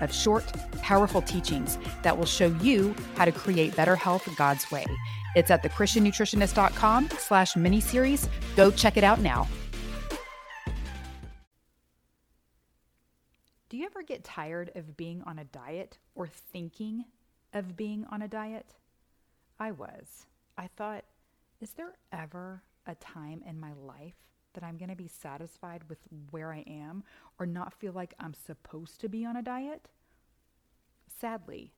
of short, powerful teachings that will show you how to create better health God's way. It's at thechristiannutritionist.com slash miniseries. Go check it out now. Do you ever get tired of being on a diet or thinking of being on a diet? I was. I thought, is there ever a time in my life that I'm going to be satisfied with where I am or not feel like I'm supposed to be on a diet? Sadly,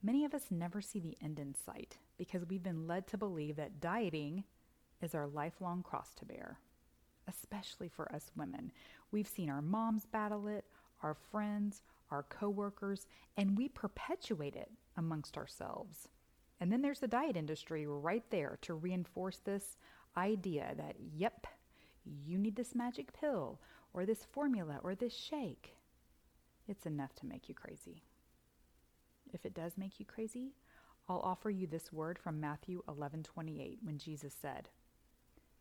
many of us never see the end in sight because we've been led to believe that dieting is our lifelong cross to bear, especially for us women. We've seen our moms battle it, our friends, our coworkers, and we perpetuate it amongst ourselves. And then there's the diet industry right there to reinforce this idea that, yep, you need this magic pill or this formula or this shake. It's enough to make you crazy. If it does make you crazy, I'll offer you this word from Matthew 11:28 when Jesus said,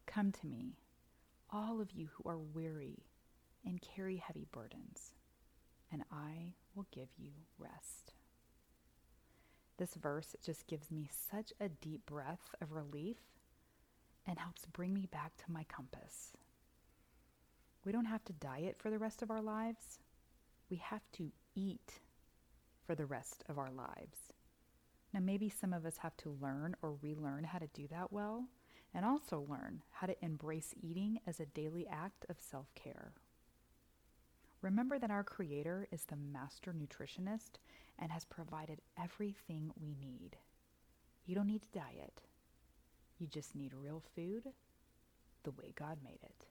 "Come to me, all of you who are weary and carry heavy burdens, and I will give you rest." This verse just gives me such a deep breath of relief and helps bring me back to my compass. We don't have to diet for the rest of our lives. We have to eat for the rest of our lives. Now, maybe some of us have to learn or relearn how to do that well, and also learn how to embrace eating as a daily act of self care. Remember that our Creator is the master nutritionist and has provided everything we need. You don't need to diet, you just need real food the way God made it.